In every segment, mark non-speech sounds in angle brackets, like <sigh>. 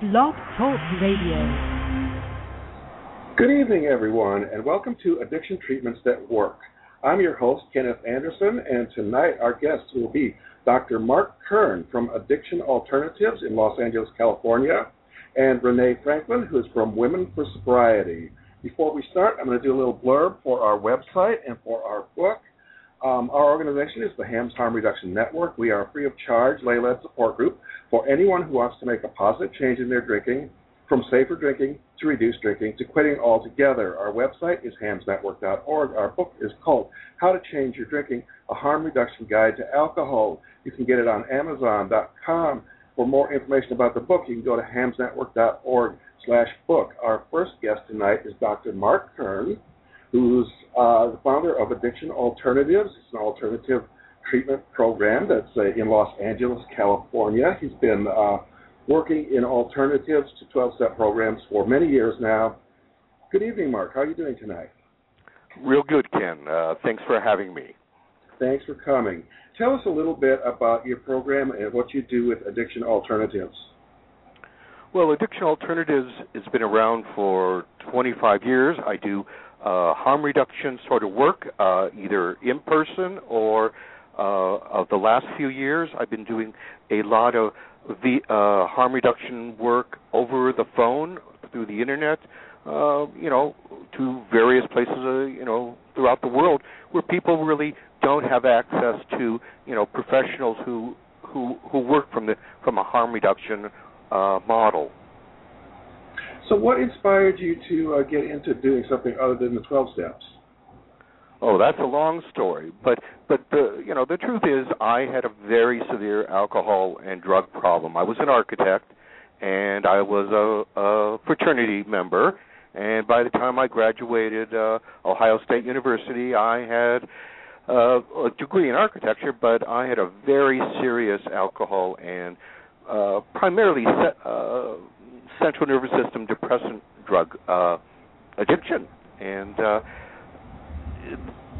Blog Talk Radio. Good evening, everyone, and welcome to Addiction Treatments That Work. I'm your host, Kenneth Anderson, and tonight our guests will be Dr. Marc Kern from Addiction Alternatives in Los Angeles, California, and Renee Franklin, who is from Women for Sobriety. Before we start, I'm going to do a little blurb for our website and for our book. Um, our organization is the HAMS Harm Reduction Network. We are a free of charge lay led support group for anyone who wants to make a positive change in their drinking, from safer drinking to reduced drinking to quitting altogether. Our website is hamsnetwork.org. Our book is called How to Change Your Drinking A Harm Reduction Guide to Alcohol. You can get it on Amazon.com. For more information about the book, you can go to hamsnetwork.org slash book. Our first guest tonight is Dr. Marc Kern who's uh, the founder of Addiction Alternatives. It's an alternative treatment program that's uh, in Los Angeles, California. He's been uh, working in alternatives to 12 step programs for many years now. Good evening, Marc. How are you doing tonight? Real good, Ken. Uh, thanks for having me. Thanks for coming. Tell us a little bit about your program and what you do with Addiction Alternatives. Well, Addiction Alternatives has been around for 25 years. I do uh, harm reduction sort of work, uh, either in person or uh, of the last few years, I've been doing a lot of the uh, harm reduction work over the phone through the internet. Uh, you know, to various places, uh, you know, throughout the world where people really don't have access to, you know, professionals who who who work from the from a harm reduction uh, model. So, what inspired you to uh, get into doing something other than the 12 steps? Oh, that's a long story, but but the you know the truth is I had a very severe alcohol and drug problem. I was an architect, and I was a, a fraternity member. And by the time I graduated uh, Ohio State University, I had uh, a degree in architecture, but I had a very serious alcohol and uh, primarily se- uh, central nervous system depressant drug uh, addiction, and uh,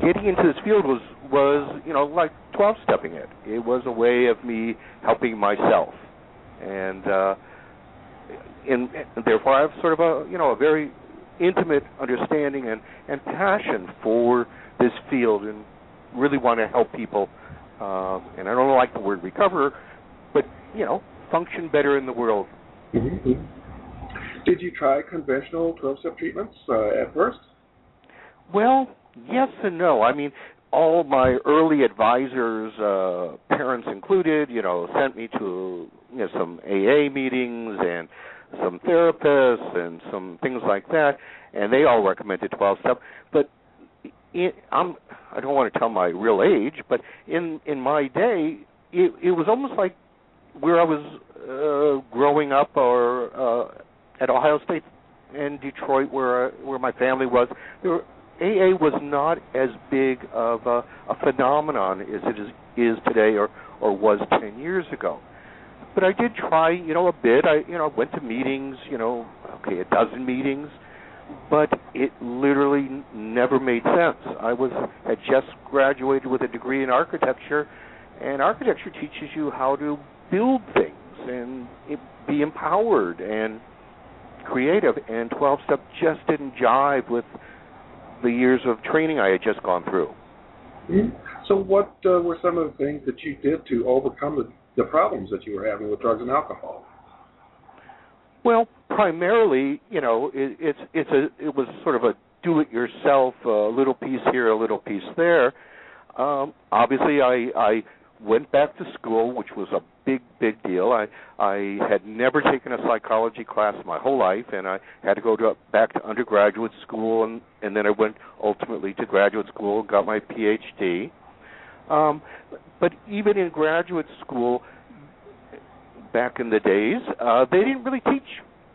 getting into this field was was you know like twelve stepping it. It was a way of me helping myself, and uh, and, and therefore I have sort of a you know a very intimate understanding and and passion for this field, and really want to help people. Uh, and I don't like the word recover, but you know function better in the world. Mm-hmm. Did you try conventional 12 step treatments uh, at first? Well, yes and no. I mean, all my early advisors, uh, parents included, you know, sent me to you know some AA meetings and some therapists and some things like that, and they all recommended 12 step. But it, I'm I don't want to tell my real age, but in in my day, it, it was almost like where I was uh, growing up or uh, at Ohio State and Detroit, where uh, where my family was, there were, AA was not as big of a, a phenomenon as it is, is today or or was ten years ago. But I did try, you know, a bit. I you know went to meetings, you know, okay, a dozen meetings, but it literally never made sense. I was had just graduated with a degree in architecture, and architecture teaches you how to build things and be empowered and creative, and 12 step just didn't jive with the years of training I had just gone through. Mm-hmm. So, what uh, were some of the things that you did to overcome the, the problems that you were having with drugs and alcohol? Well, primarily, you know, it, it's it's a it was sort of a do-it-yourself, a little piece here, a little piece there. Um, obviously, I I went back to school, which was a big big deal. I I had never taken a psychology class my whole life, and I had to go to back to undergraduate school, and and then I went ultimately to graduate school, and got my PhD. Um, but even in graduate school, back in the days, uh, they didn't really teach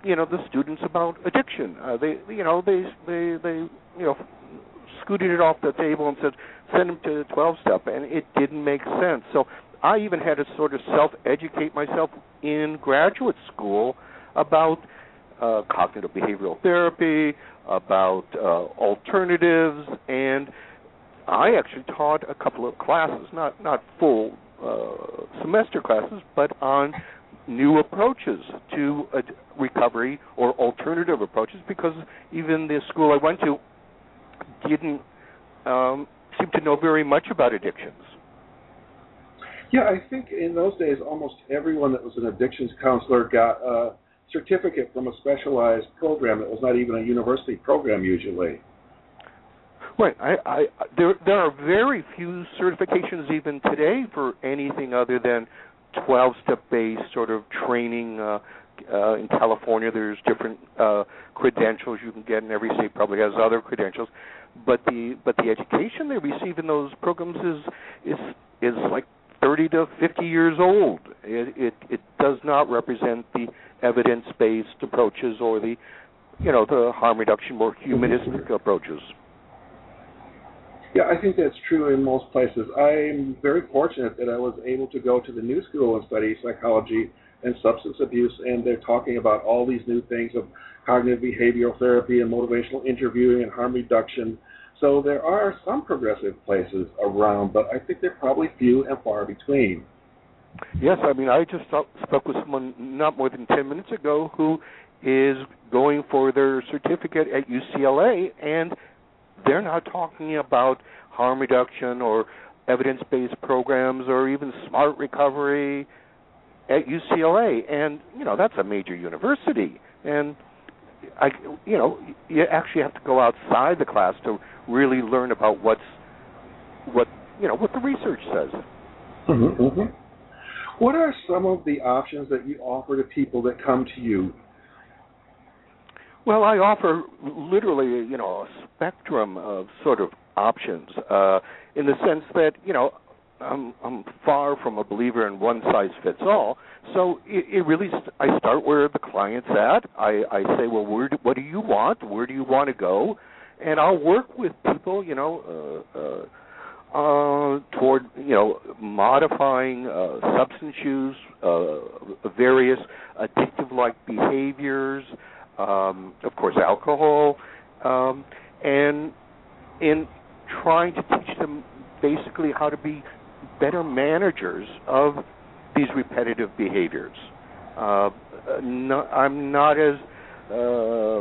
you know the students about addiction. Uh, they you know they they they you know scooted it off the table and said send them to 12 step and it didn't make sense so I even had to sort of self educate myself in graduate school about uh, cognitive behavioral therapy, about uh, alternatives, and I actually taught a couple of classes, not not full uh, semester classes, but on new approaches to uh, recovery or alternative approaches because even the school I went to didn't um, seem to know very much about addictions. Yeah, I think in those days, almost everyone that was an addictions counselor got a certificate from a specialized program that was not even a university program usually. Right. I, I, there, there are very few certifications even today for anything other than 12-step based sort of training. Uh, uh, in California, there's different uh, credentials you can get, and every state probably has other credentials. But the but the education they receive in those programs is is is like 30 to 50 years old. It it, it does not represent the evidence-based approaches or the you know the harm reduction, more humanistic approaches. Yeah, I think that's true in most places. I'm very fortunate that I was able to go to the new school and study psychology and substance abuse, and they're talking about all these new things of cognitive behavioral therapy and motivational interviewing and harm reduction. So there are some progressive places around, but I think they're probably few and far between. Yes, I mean, I just spoke with someone not more than 10 minutes ago who is going for their certificate at UCLA, and they're not talking about harm reduction or evidence-based programs or even smart recovery at UCLA and you know that's a major university and I you know you actually have to go outside the class to really learn about what's what you know what the research says. Mm-hmm, mm-hmm. What are some of the options that you offer to people that come to you well, I offer literally, you know, a spectrum of sort of options uh, in the sense that, you know, I'm, I'm far from a believer in one size fits all. So it, it really, st- I start where the client's at. I, I say, well, where do, what do you want? Where do you want to go? And I'll work with people, you know, uh, uh, uh, toward you know modifying uh, substance use, uh, various addictive-like behaviors, um, of course, alcohol, um, and in trying to teach them basically how to be better managers of these repetitive behaviors. Uh, I'm not as uh,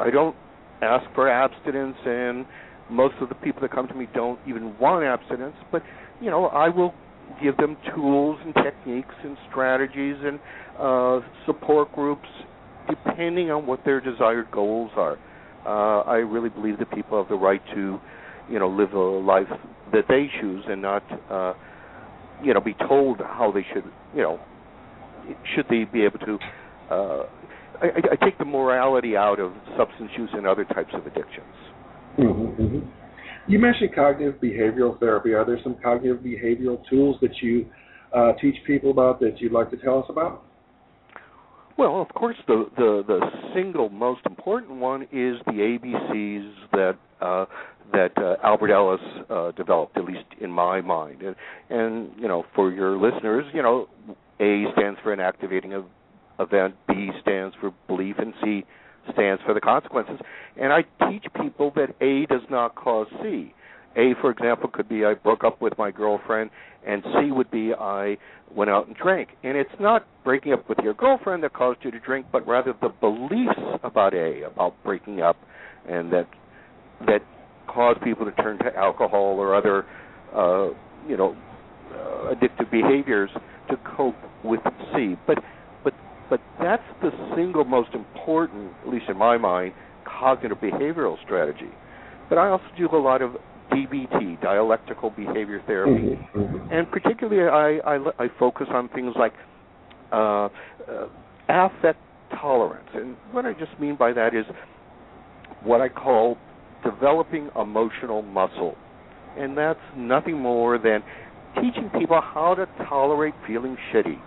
I don't ask for abstinence, and most of the people that come to me don't even want abstinence. But you know, I will give them tools and techniques and strategies and uh, support groups depending on what their desired goals are. Uh, I really believe that people have the right to, you know, live a life that they choose and not, uh, you know, be told how they should, you know, should they be able to. Uh, I, I take the morality out of substance use and other types of addictions. Mm-hmm, mm-hmm. You mentioned cognitive behavioral therapy. Are there some cognitive behavioral tools that you uh, teach people about that you'd like to tell us about? Well, of course, the the the single most important one is the ABCs that uh, that uh, Albert Ellis uh, developed, at least in my mind. And, and you know, for your listeners, you know, A stands for an activating event, B stands for belief, and C stands for the consequences. And I teach people that A does not cause C. A, for example, could be I broke up with my girlfriend, and C would be I went out and drank. And it's not breaking up with your girlfriend that caused you to drink, but rather the beliefs about A, about breaking up, and that that cause people to turn to alcohol or other, uh, you know, uh, addictive behaviors to cope with C. But but that's the single most important, at least in my mind, cognitive behavioral strategy. But I also do a lot of DBT, dialectical behavior therapy, mm-hmm, mm-hmm. and particularly I, I, I focus on things like uh, uh, affect tolerance, and what I just mean by that is what I call developing emotional muscle, and that's nothing more than teaching people how to tolerate feeling shitty.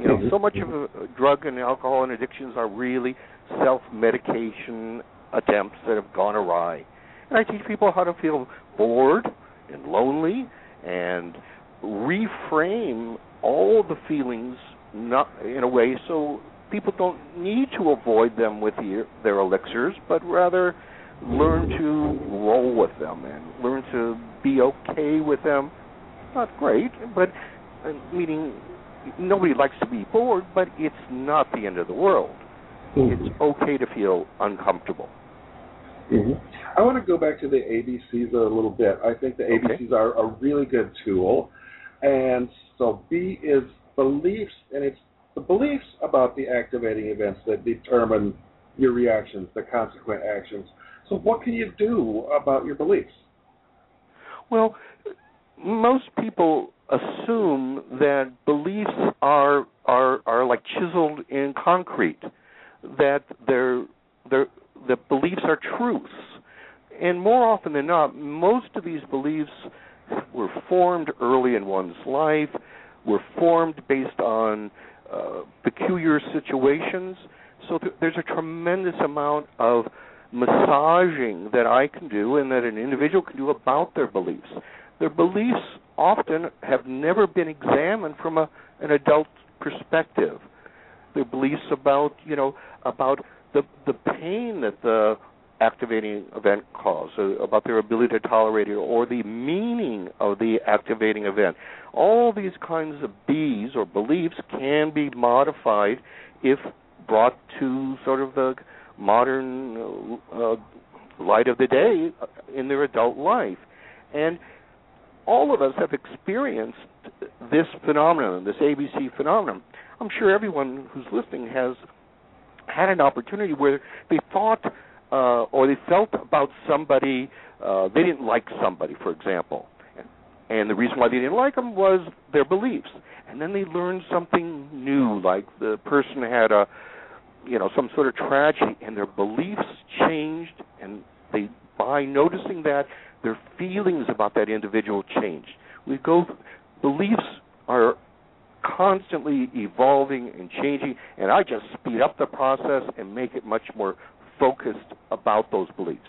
You know, mm-hmm. so much of drug and alcohol and addictions are really self-medication attempts that have gone awry and I teach people how to feel bored and lonely and reframe all the feelings not in a way so people don't need to avoid them with the, their elixirs, but rather learn to roll with them and learn to be okay with them. Not great, but uh, meaning nobody likes to be bored, but it's not the end of the world. Mm-hmm. It's okay to feel uncomfortable. Mm-hmm. I want to go back to the ABCs a little bit. I think the ABCs Okay. are a really good tool. And so B is beliefs, and it's the beliefs about the activating events that determine your reactions, the consequent actions. So, what can you do about your beliefs? Well, most people assume that beliefs are are are like chiseled in concrete, that they're they're that beliefs are truths. And more often than not, most of these beliefs were formed early in one's life, were formed based on uh, peculiar situations. So th- there's a tremendous amount of massaging that I can do and that an individual can do about their beliefs. Their beliefs often have never been examined from a, an adult perspective. Their beliefs about, you know, about the the pain that the activating event caused, about their ability to tolerate it, or the meaning of the activating event. All these kinds of B's or beliefs can be modified if brought to sort of the modern uh, light of the day in their adult life. And all of us have experienced this phenomenon, this ABC phenomenon. I'm sure everyone who's listening has had an opportunity where they thought uh, or they felt about somebody, uh, they didn't like somebody, for example. And the reason why they didn't like them was their beliefs. And then they learned something new, like the person had a, you know, some sort of tragedy, and their beliefs changed, and they, by noticing that, their feelings about that individual change. We go, beliefs are constantly evolving and changing, and I just speed up the process and make it much more focused about those beliefs.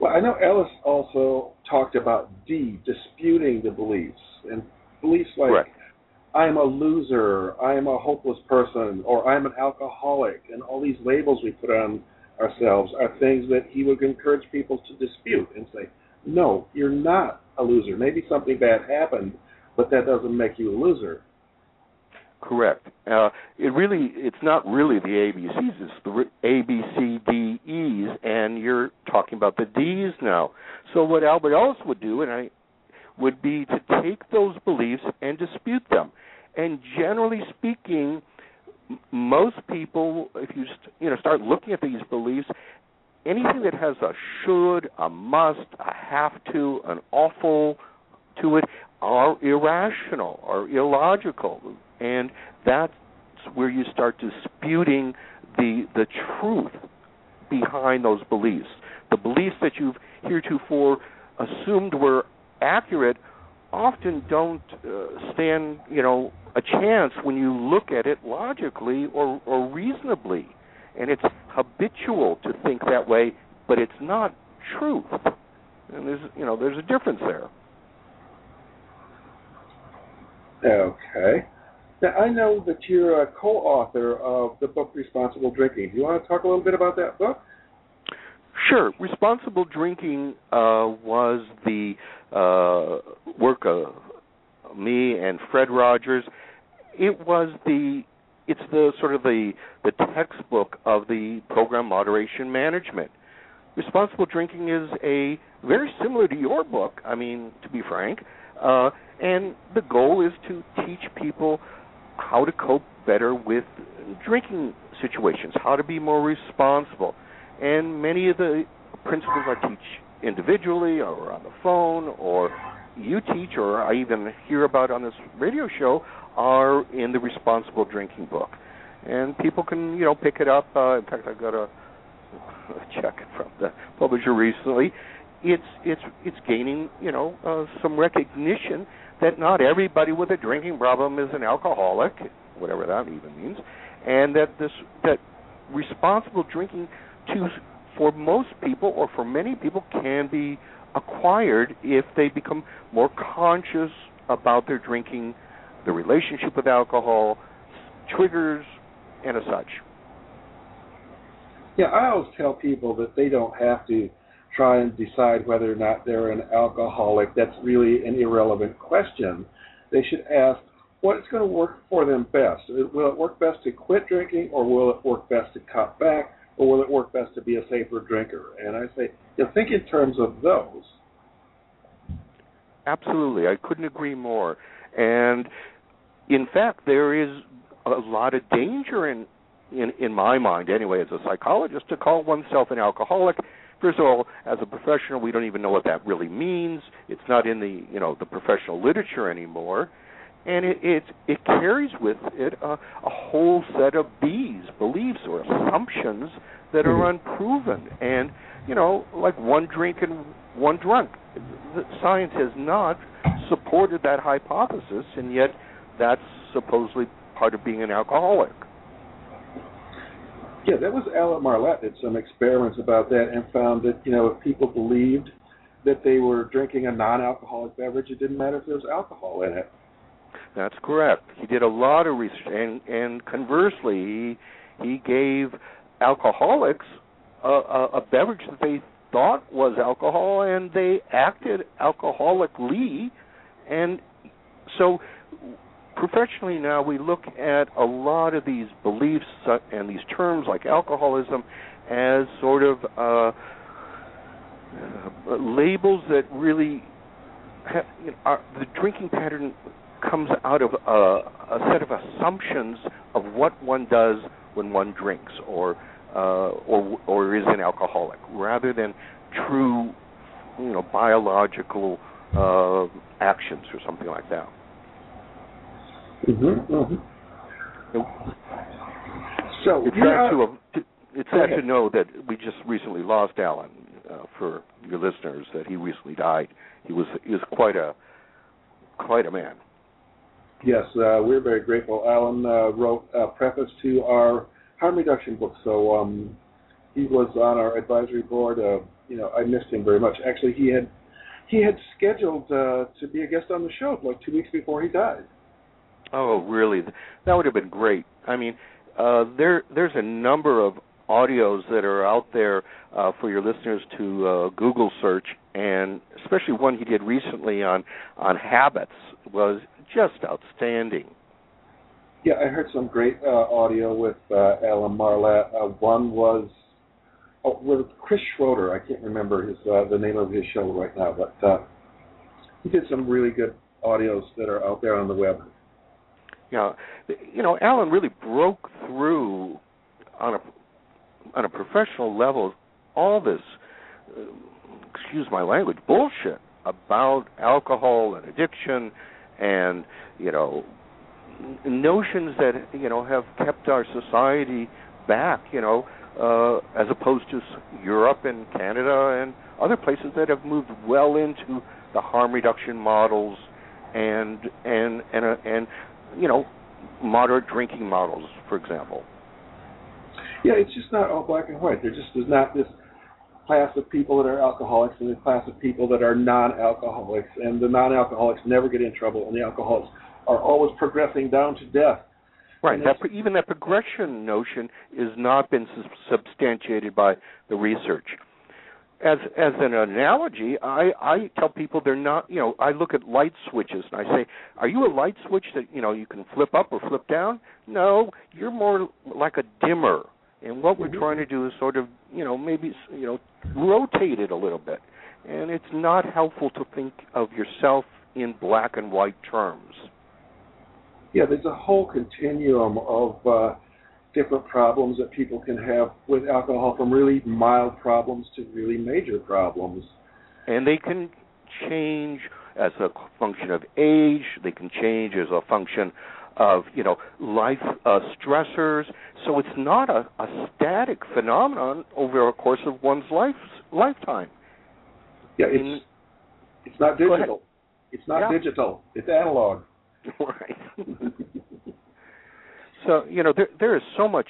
Well, I know Ellis also talked about D, disputing the beliefs, and beliefs like Correct. I'm a loser, I'm a hopeless person, or I'm an alcoholic, and all these labels we put on ourselves are things that he would encourage people to dispute and say, no, you're not a loser. Maybe something bad happened, but that doesn't make you a loser. Correct. Uh, it really, it's not really the ABCs. It's the A, B, C, D, E's, and you're talking about the D's now. So what Albert Ellis would do, and I would be to take those beliefs and dispute them. And generally speaking, most people, if you you know start looking at these beliefs, anything that has a should, a must, a have to, an awful to it are irrational or illogical, and that's where you start disputing the the truth behind those beliefs. The beliefs that you've heretofore assumed were accurate often don't uh, stand, you know, a chance when you look at it logically or, or reasonably. And it's habitual to think that way, but it's not truth. And there's, you know, there's a difference there. Okay. Now, I know that you're a co-author of the book Responsible Drinking. Do you want to talk a little bit about that book? Sure. Responsible drinking uh, was the uh, work of me and Fred Rotgers. It was the it's the sort of the the textbook of the program moderation management. Responsible drinking is a very similar to your book. I mean, to be frank, uh, and the goal is to teach people how to cope better with drinking situations, how to be more responsible. And many of the principles I teach individually or on the phone or you teach or I even hear about on this radio show are in the responsible drinking book. And people can, you know, pick it up. Uh, in fact, I got a, a check from the publisher recently. It's it's it's gaining, you know, uh, some recognition that not everybody with a drinking problem is an alcoholic, whatever that even means, and that this that responsible drinking to for most people or for many people can be acquired if they become more conscious about their drinking, their relationship with alcohol, triggers, and as such. Yeah, I always tell people that they don't have to try and decide whether or not they're an alcoholic. That's really an irrelevant question. They should ask, what's going to work for them best. Will it work best to quit drinking, or will it work best to cut back, or will it work best to be a safer drinker? And I say, you know, think in terms of those. Absolutely, I couldn't agree more. And in fact, there is a lot of danger in in in my mind anyway as a psychologist to call oneself an alcoholic first of all as a professional we don't even know what that really means it's not in the you know the professional literature anymore and it it, it carries with it a, a whole set of B's, beliefs or assumptions that are mm-hmm. unproven. And you know, like one drink and one drunk. The science has not supported that hypothesis, and yet that's supposedly part of being an alcoholic. Yeah, that was Alan Marlatt did some experiments about that and found that you know if people believed that they were drinking a non-alcoholic beverage, it didn't matter if there was alcohol in it. That's correct. He did a lot of research, and and conversely, he he gave alcoholics a, a, a beverage that they thought was alcohol, and they acted alcoholically, and so professionally now we look at a lot of these beliefs and these terms like alcoholism as sort of uh, labels that really have, you know, are, the drinking pattern comes out of a, a set of assumptions of what one does when one drinks or uh, or or is an alcoholic, rather than true, you know, biological uh, actions or something like that. Mm-hmm. mm-hmm. So it's sad to, it's sad to know that we just recently lost Alan. Uh, for your listeners, that he recently died. He was he was quite a quite a man. Yes, uh, we're very grateful. Alan uh, wrote a preface to our harm reduction book, so um, he was on our advisory board. Uh, you know, I missed him very much. Actually, he had he had scheduled uh, to be a guest on the show like two weeks before he died. Oh, really? That would have been great. I mean, uh, there there's a number of audios that are out there uh, for your listeners to uh, Google search, and especially one he did recently on on habits was just outstanding. Yeah, I heard some great uh, audio with uh, Alan Marlatt. Uh, one was oh, with Chris Schroeder. I can't remember his uh, the name of his show right now, but uh, he did some really good audios that are out there on the web. Yeah, you know, Alan really broke through on a on a professional level all this, uh, excuse my language, bullshit about alcohol and addiction and you know notions that you know have kept our society back you know uh, as opposed to Europe and Canada and other places that have moved well into the harm reduction models and and and uh, and you know moderate drinking models for example. Yeah it's just not all black and white. There just is not this class of people that are alcoholics and the class of people that are non-alcoholics, and the non-alcoholics never get in trouble, and the alcoholics are always progressing down to death. Right. That, even that progression notion has not been substantiated by the research. As as an analogy, I I tell people they're not. You know, I look at light switches and I say, "Are you a light switch that you know you can flip up or flip down?" No, you're more like a dimmer and what we're mm-hmm. trying to do is sort of, you know, maybe, you know, rotate it a little bit. And it's not helpful to think of yourself in black and white terms. Yeah, there's a whole continuum of uh, different problems that people can have with alcohol, from really mild problems to really major problems. And they can change as a function of age. They can change as a function of you know life uh, stressors. So it's not a, a static phenomenon over a course of one's life lifetime. Yeah, it's it's not digital. It's not yeah. digital. It's analog. <laughs> Right. so you know there there is so much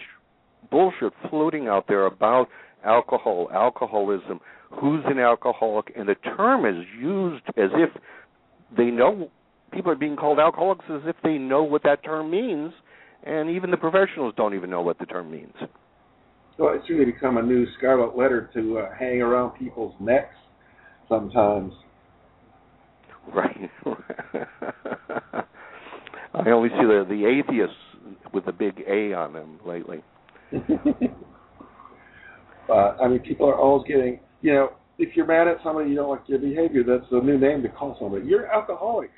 bullshit floating out there about alcohol, alcoholism, who's an alcoholic, and the term is used as if they know people are being called alcoholics as if they know what that term means, and even the professionals don't even know what the term means. Well, it's really become a new scarlet letter to uh, hang around people's necks sometimes. Right. <laughs> I only see the the atheists with a big A on them lately. <laughs> uh, I mean, people are always getting, you know, if you're mad at somebody, you don't like their behavior. That's a new name to call somebody. You're alcoholic.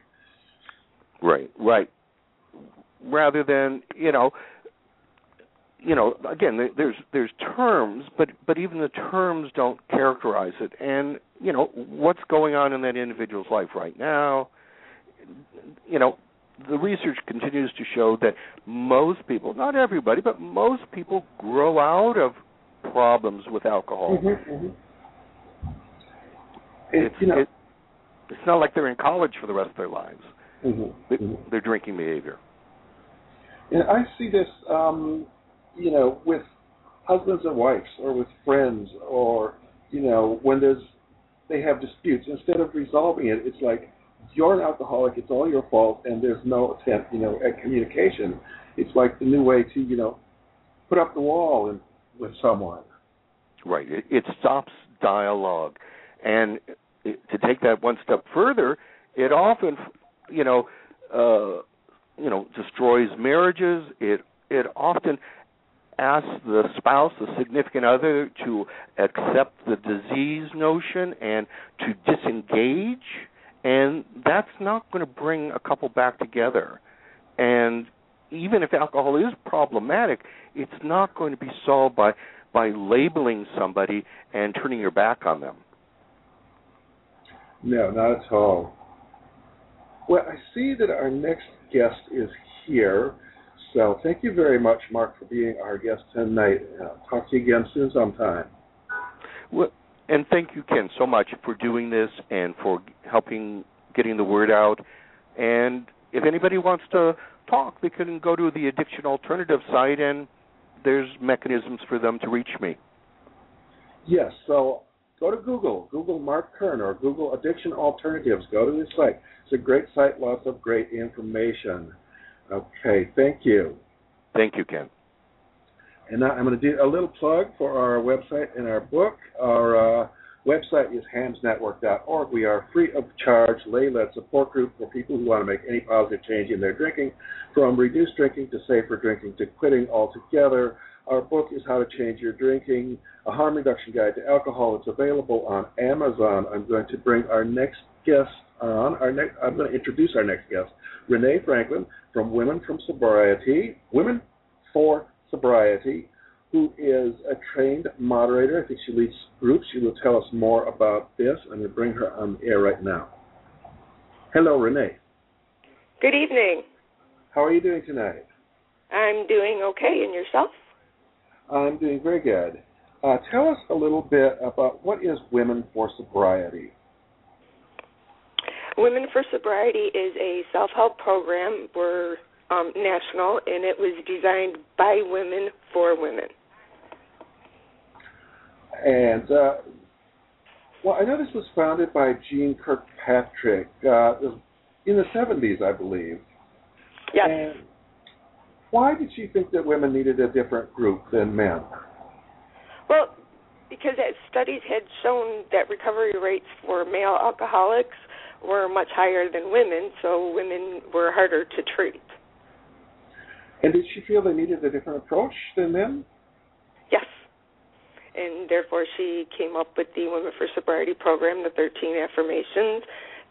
Right, right. Rather than you know, you know, again, there's there's terms, but but even the terms don't characterize it. And you know, what's going on in that individual's life right now? You know, the research continues to show that most people, not everybody, but most people grow out of problems with alcohol. Mm-hmm, mm-hmm. It's, you know, it, it's not like they're in college for the rest of their lives. Mm-hmm, mm-hmm. Their drinking behavior. And I see this, um, you know, with husbands and wives, or with friends, or you know, when there's they have disputes. Instead of resolving it, it's like you're an alcoholic. It's all your fault, and there's no attempt, you know, at communication. It's like the new way to, you know, put up the wall and, with someone. Right. It, it stops dialogue, and it, to take that one step further, it often, you know, uh, you know, destroys marriages. It it often asks the spouse, the significant other, to accept the disease notion and to disengage, and that's not going to bring a couple back together. And even if alcohol is problematic, it's not going to be solved by by labeling somebody and turning your back on them. No, not at all. Well, I see that our next guest is here. So thank you very much, Marc, for being our guest tonight. I'll talk to you again soon sometime. Well, and thank you, Ken, so much for doing this and for helping getting the word out. And if anybody wants to talk, they can go to the Addiction Alternative site, and there's mechanisms for them to reach me. Yes, so go to Google, Google Marc Kern or Google Addiction Alternatives. Go to this site. It's a great site, lots of great information. Okay, thank you. Thank you, Ken. And now I'm going to do a little plug for our website and our book. Our uh, website is hamsnetwork.org. We are a free of charge lay-led support group for people who want to make any positive change in their drinking, from reduced drinking to safer drinking to quitting altogether. Our book is How to Change Your Drinking, a harm reduction guide to alcohol. It's available on Amazon. I'm going to bring our next guest on. Our next, I'm going to introduce our next guest, Renee Franklin from Women from Sobriety, Women for Sobriety, who is a trained moderator. I think she leads groups. She will tell us more about this. I'm going to bring her on the air right now. Hello, Renee. Good evening. How are you doing tonight? I'm doing okay, and yourself? I'm doing very good. Uh, tell us a little bit about what is Women for Sobriety. Women for Sobriety is a self-help program. We're um, national, and it was designed by women for women. And uh, well, I know this was founded by Jean Kirkpatrick uh, in the 70s, I believe. Yes. And why did she think that women needed a different group than men? Well, because as studies had shown that recovery rates for male alcoholics were much higher than women, so women were harder to treat. And did she feel they needed a different approach than men? Yes. And therefore, she came up with the Women for Sobriety program, the 13 affirmations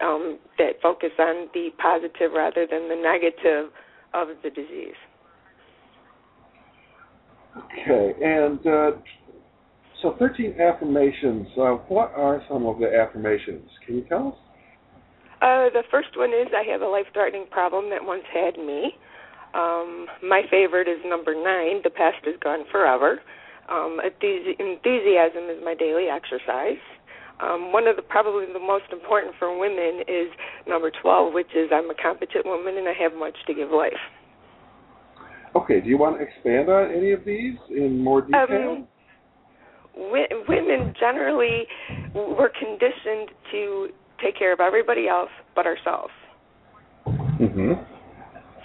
um, that focus on the positive rather than the negative of the disease. Okay, and uh, so 13 affirmations. Uh, what are some of the affirmations? Can you tell us? Uh, the first one is I have a life threatening problem that once had me. Um, my favorite is number nine, the past is gone forever. Um, enthusiasm is my daily exercise. Um, one of the probably the most important for women is number 12, which is I'm a competent woman and I have much to give life. Okay, do you want to expand on any of these in more detail? Um, w- women generally were conditioned to take care of everybody else but ourselves. Mm-hmm.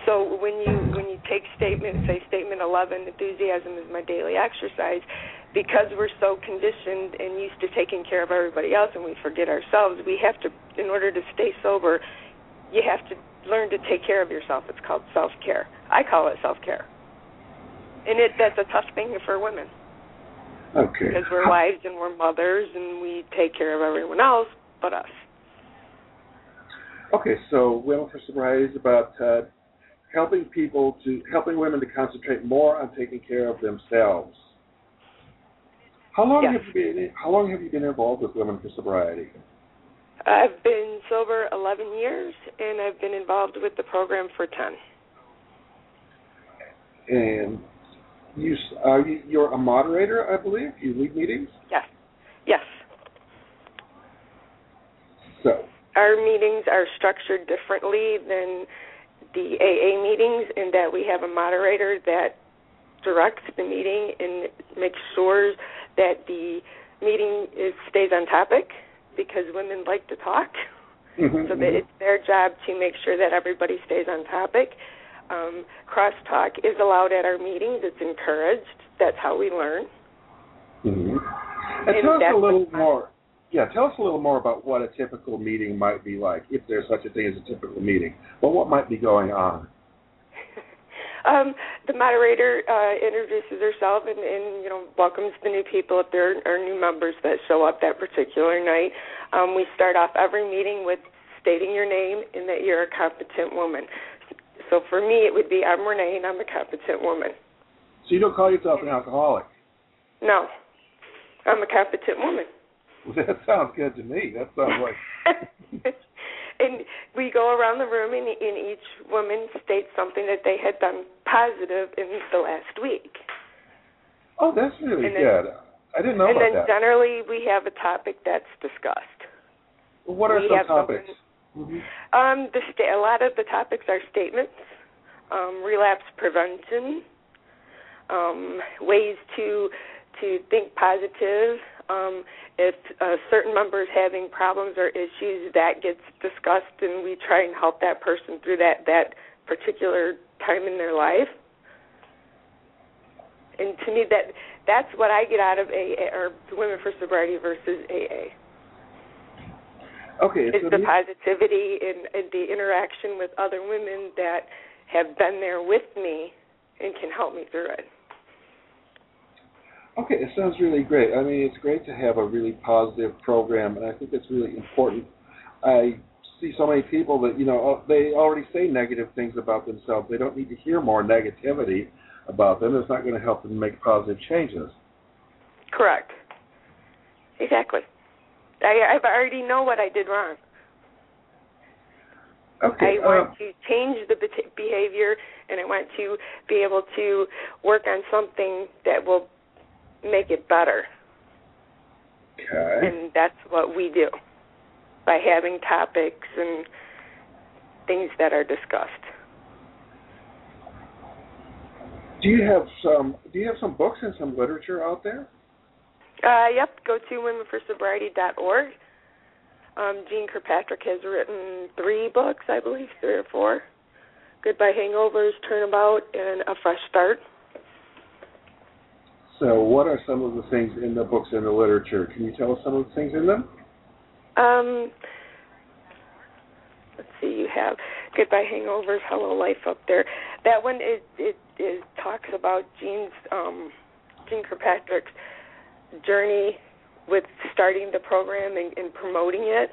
So when you when you take statement, say statement 11, enthusiasm is my daily exercise, because we're so conditioned and used to taking care of everybody else, and we forget ourselves. We have to, in order to stay sober, you have to learn to take care of yourself. It's called self care. I call it self care, and it that's a tough thing for women. Okay. Because we're wives and we're mothers and we take care of everyone else but us. Okay, so Women for Sobriety is about uh, helping people to helping women to concentrate more on taking care of themselves. How long yes. have you been How long have you been involved with Women for Sobriety? I've been sober 11 years, and I've been involved with the program for 10. And you are you're a moderator, I believe. You lead meetings. Yes. Yes. So. Our meetings are structured differently than the AA meetings in that we have a moderator that directs the meeting and makes sure that the meeting is, stays on topic because women like to talk. Mm-hmm, so that it's their job to make sure that everybody stays on topic. Um, crosstalk is allowed at our meetings. It's encouraged. That's how we learn. Mm-hmm. And, and tell us a little more. Yeah, tell us a little more about what a typical meeting might be like, if there's such a thing as a typical meeting. Well, what might be going on? Um, the moderator uh, introduces herself and, and you know welcomes the new people if there are new members that show up that particular night. Um, we start off every meeting with stating your name and that you're a competent woman. So for me, it would be I'm Renee and I'm a competent woman. So you don't call yourself an alcoholic? No, I'm a competent woman. <laughs> That sounds good to me. That sounds like. <laughs> and we go around the room, and, and each woman states something that they had done positive in the last week. Oh, that's really and then, good. I didn't know and about then generally we have a topic that's discussed. What are we some topics? Someone, um, the sta- a lot of the topics are statements, um, relapse prevention, um, ways to to think positive. Um, if a certain members having problems or issues, that gets discussed, and we try and help that person through that that particular time in their life. And to me, that that's what I get out of AA or Women for Sobriety versus AA. Okay, It's so the positivity and, and the interaction with other women that have been there with me and can help me through it. Okay, it sounds really great. I mean, it's great to have a really positive program, and I think it's really important. I see so many people that you know uh, they already say negative things about themselves. They don't need to hear more negativity about them. It's not going to help them make positive changes. Correct. Exactly. I I've already know what I did wrong. Okay. I want uh, to change the behavior, and I want to be able to work on something that will make it better. okay. And that's what we do by having topics and things that are discussed. Do you have some? Do you have some books and some literature out there? Uh, yep, go to womenforsobriety.org. Um, Jean Kirkpatrick has written three books, I believe, three or four. Goodbye Hangovers, Turnabout, and A Fresh Start. So, what are some of the things in the books and the literature? Can you tell us some of the things in them? Um, let's see, you have Goodbye Hangovers, Hello Life up there. That one it it, it talks about Jean's um, Jean Kirkpatrick's journey with starting the program and, and promoting it.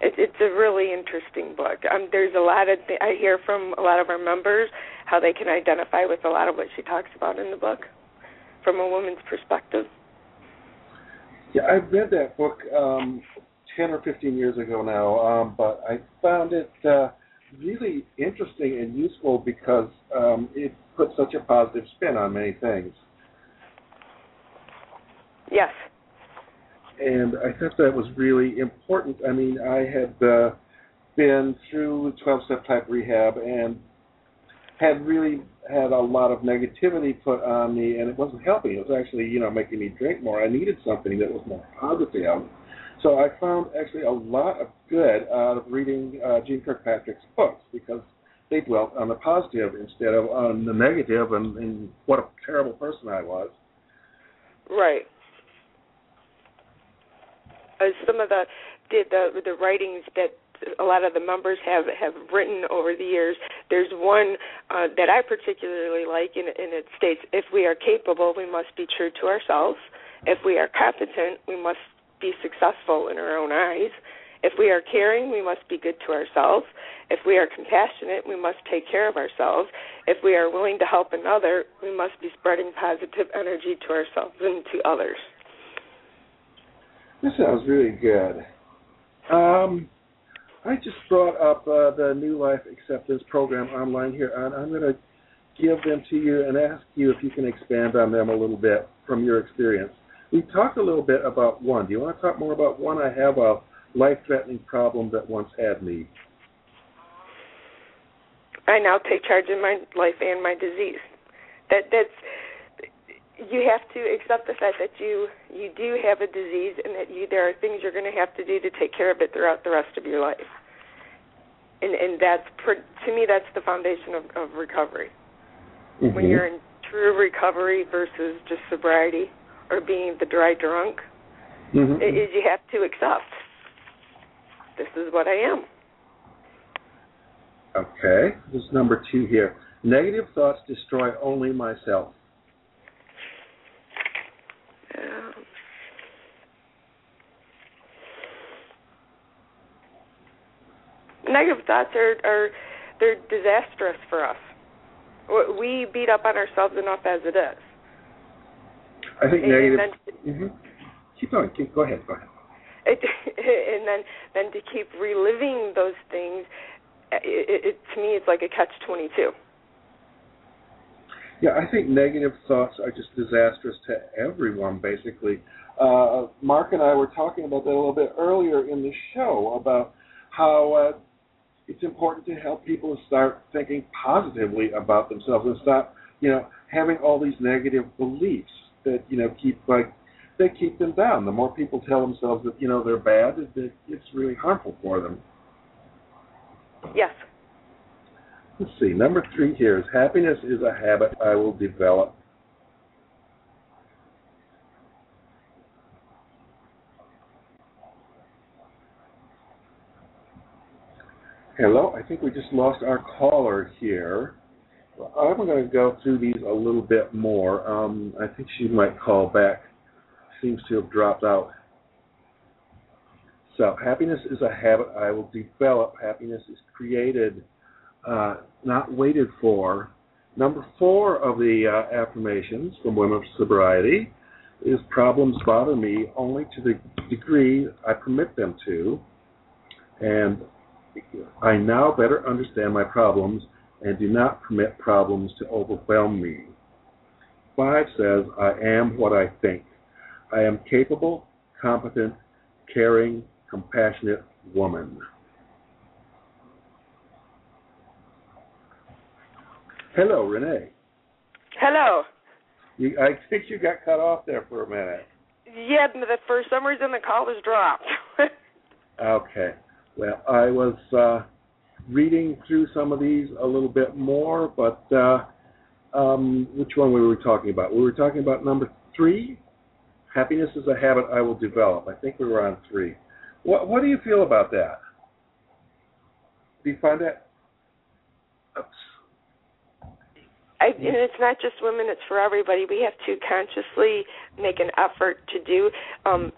It, it's a really interesting book. Um, there's a lot of th- I hear from a lot of our members how they can identify with a lot of what she talks about in the book from a woman's perspective. Yeah, I read that book um, ten or fifteen years ago now, um, but I found it uh, really interesting and useful because um, it put such a positive spin on many things. Yes. and I thought that was really important. I mean, I had uh, been through 12-step type rehab and had really had a lot of negativity put on me, and it wasn't helping. It was actually, you know, making me drink more. I needed something that was more positive. So I found actually a lot of good out of reading uh, Jean Kirkpatrick's books because they dwelt on the positive instead of on the negative and, and what a terrible person I was. Right. Uh, some of the did the the writings that a lot of the members have have written over the years. There's one uh, that I particularly like, and, and it states, "If we are capable, we must be true to ourselves. If we are competent, we must be successful in our own eyes. If we are caring, we must be good to ourselves. If we are compassionate, we must take care of ourselves. If we are willing to help another, we must be spreading positive energy to ourselves and to others. This sounds really good. Um, I just brought up uh, the New Life Acceptance Program online here, and I'm going to give them to you and ask you if you can expand on them a little bit from your experience. We talked a little bit about one. Do you want to talk more about one? I have a life-threatening problem that once had me. I now take charge of my life and my disease. That that's you have to accept the fact that you you do have a disease and that you there are things you're going to have to do to take care of it throughout the rest of your life. And and that's to me that's the foundation of, of recovery. Mm-hmm. When you're in true recovery versus just sobriety or being the dry drunk, mm-hmm. is you have to accept this is what I am. Okay, this is number two here. Negative thoughts destroy only myself. Negative thoughts are, are they're disastrous for us. We beat up on ourselves enough as it is. I think and negative. Then, mm-hmm. Keep going. Keep, go ahead. Go ahead. <laughs> and then then to keep reliving those things, it, it, to me, it's like a catch twenty two. Yeah, I think negative thoughts are just disastrous to everyone, basically. Uh, Marc and I were talking about that a little bit earlier in the show about how uh, it's important to help people start thinking positively about themselves and stop, you know, having all these negative beliefs that you know keep like they keep them down. The more people tell themselves that you know they're bad, it, it's really harmful for them. Yes. Let's see. Number three here is happiness is a habit I will develop. Hello, I think we just lost our caller here. I'm going to go through these a little bit more. Um, I think she might call back. Seems to have dropped out. So, happiness is a habit I will develop. Happiness is created, uh, not waited for. Number four of the uh, affirmations from Women of Sobriety is problems bother me only to the degree I permit them to. And I now better understand my problems and do not permit problems to overwhelm me. Five says, I am what I think. I am capable, competent, caring, compassionate woman. Hello, Renee. Hello. You, I think you got cut off there for a minute. Yeah, for some reason the call was dropped. <laughs> okay. Well, I was uh, reading through some of these a little bit more, but uh, um, which one were we talking about? We were talking about number three. Happiness is a habit I will develop. I think we were on three. What What do you feel about that? Do you find that? Oops. I, and it's not just women; it's for everybody. We have to consciously make an effort to do. Um,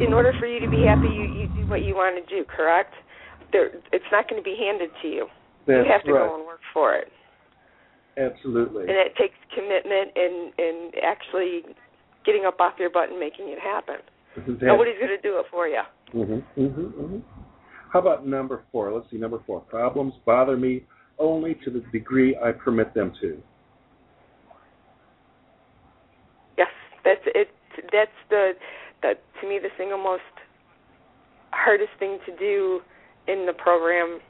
in order for you to be happy, you, you do what you want to do. Correct? There, it's not going to be handed to you. That's you have to right. go and work for it. Absolutely. And it takes commitment and and actually getting up off your butt and making it happen. That- Nobody's going to do it for you. Mhm. Mhm. Mhm. How about number four? Let's see. Number four. Problems bother me only to the degree I permit them to. Yes, that's it. That's the that to me the single most hardest thing to do in the program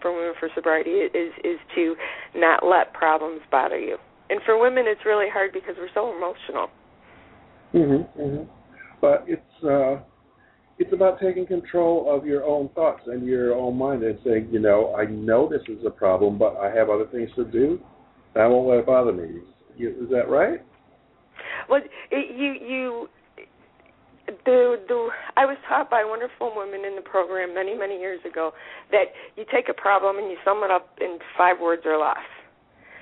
for women for sobriety is is to not let problems bother you. And for women, it's really hard because we're so emotional. Mhm. Mhm. But it's uh, it's about taking control of your own thoughts and your own mind and saying, you know, I know this is a problem, but I have other things to do. I won't let it bother me. Is that right? Well, it, you you the the I was taught by a wonderful woman in the program many many years ago that you take a problem and you sum it up in five words or less.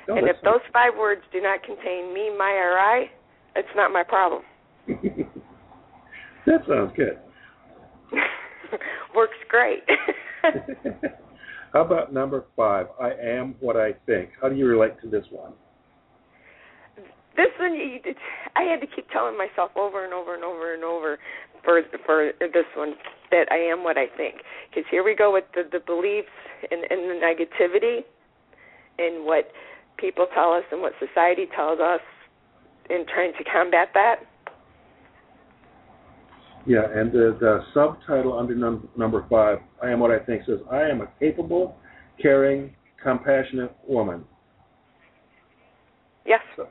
Oh, and if those five words do not contain me, my, or I, it's not my problem. <laughs> that sounds good. <laughs> Works great. <laughs> How about number five? I am what I think. How do you relate to this one? This one, you, I had to keep telling myself over and over and over and over for for this one that I am what I think. Because here we go with the the beliefs and, and the negativity, and what people tell us and what society tells us, in trying to combat that. Yeah, and the, the subtitle under num- number five, I am what I think, says, I am a capable, caring, compassionate woman. Yes. So,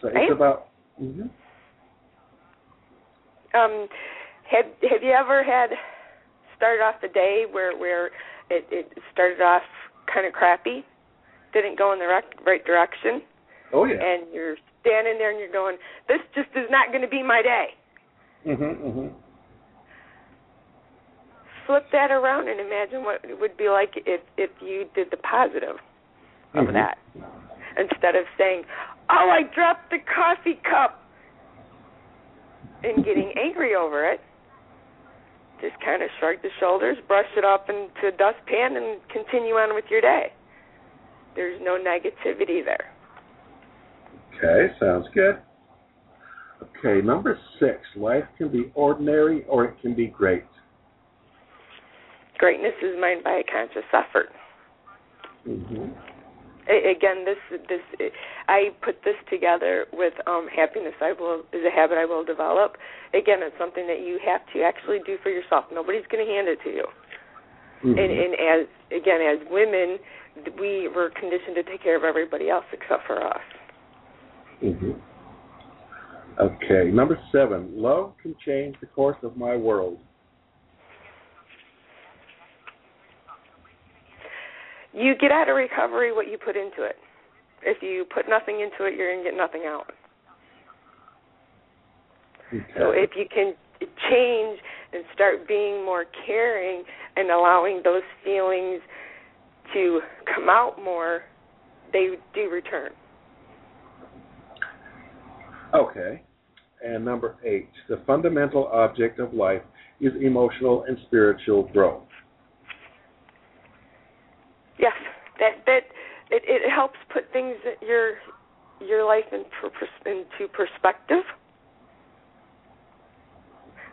so it's about. hmm Um, have Have you ever had started off the day where where it it started off kind of crappy, didn't go in the rec- right direction, Oh yeah. and you're standing there and you're going, this just is not going to be my day. hmm hmm Flip that around and imagine what it would be like if if you did the positive of Mhm. that instead of saying, "Oh, I dropped the coffee cup," and getting angry over it. Just kind of shrug the shoulders, brush it off into a dustpan, and continue on with your day. There's no negativity there. Okay, sounds good. Okay, number six. Life can be ordinary or it can be great. Greatness is mined by a conscious effort. hmm A- again this this i put this together with um happiness i will is a habit i will develop. Again it's something that you have to actually do for yourself. Nobody's going to hand it to you. Hmm and and as again as women we were conditioned to take care of everybody else except for us. Hmm Okay, number seven. Love can change the course of my world. You get out of recovery what you put into it if you put nothing into it you're going to get nothing out Okay. So if you can change and start being more caring and allowing those feelings to come out more, they do return. Okay. And number eight. The fundamental object of life is emotional and spiritual growth. Yes, that that it, it helps put things your your life in per, into perspective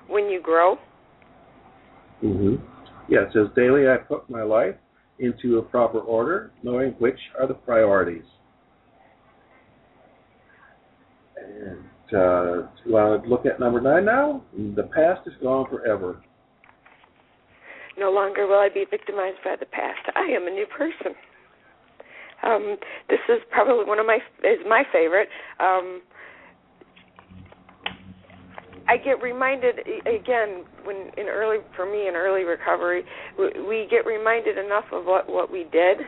when you grow. hmm Yeah, it says daily I put my life into a proper order, knowing which are the priorities. And uh, to uh, look at number nine now, the past is gone forever. No longer will I be victimized by the past. I am a new person. Um, this is probably one of my is my favorite. Um, I get reminded again when in early for me in early recovery, we, we get reminded enough of what what we did,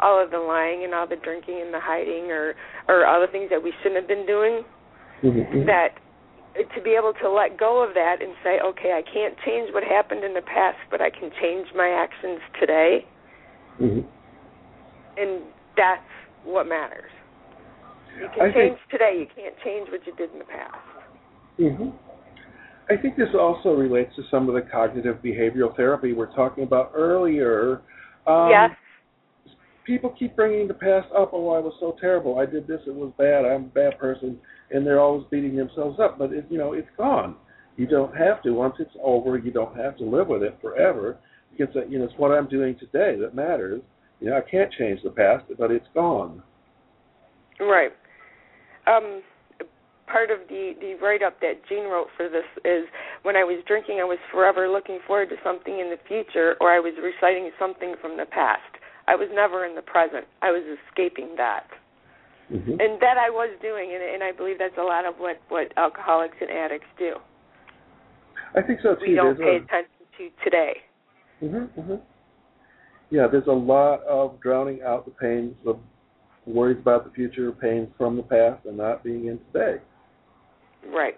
all of the lying and all the drinking and the hiding or or all the things that we shouldn't have been doing. Mm-hmm. That to be able to let go of that and say, okay, I can't change what happened in the past, but I can change my actions today, hmm and that's what matters. You can I change think- today. You can't change what you did in the past. hmm I think this also relates to some of the cognitive behavioral therapy we're talking about earlier. Um, yes. People keep bringing the past up. Oh, I was so terrible. I did this. It was bad. I'm a bad person, and they're always beating themselves up. But it, you know, it's gone. You don't have to. Once it's over, you don't have to live with it forever. You can say, you know, it's what I'm doing today that matters. You know, I can't change the past, but it's gone. Right. Um, part of the the write up that Jean wrote for this is when I was drinking, I was forever looking forward to something in the future, or I was reciting something from the past. I was never in the present. I was escaping that, hmm and that I was doing, and, and I believe that's a lot of what what alcoholics and addicts do. I think so too. We don't There's pay a- attention to today. hmm hmm Yeah, there's a lot of drowning out the pains of worries about the future, pains from the past, and not being in today. Right.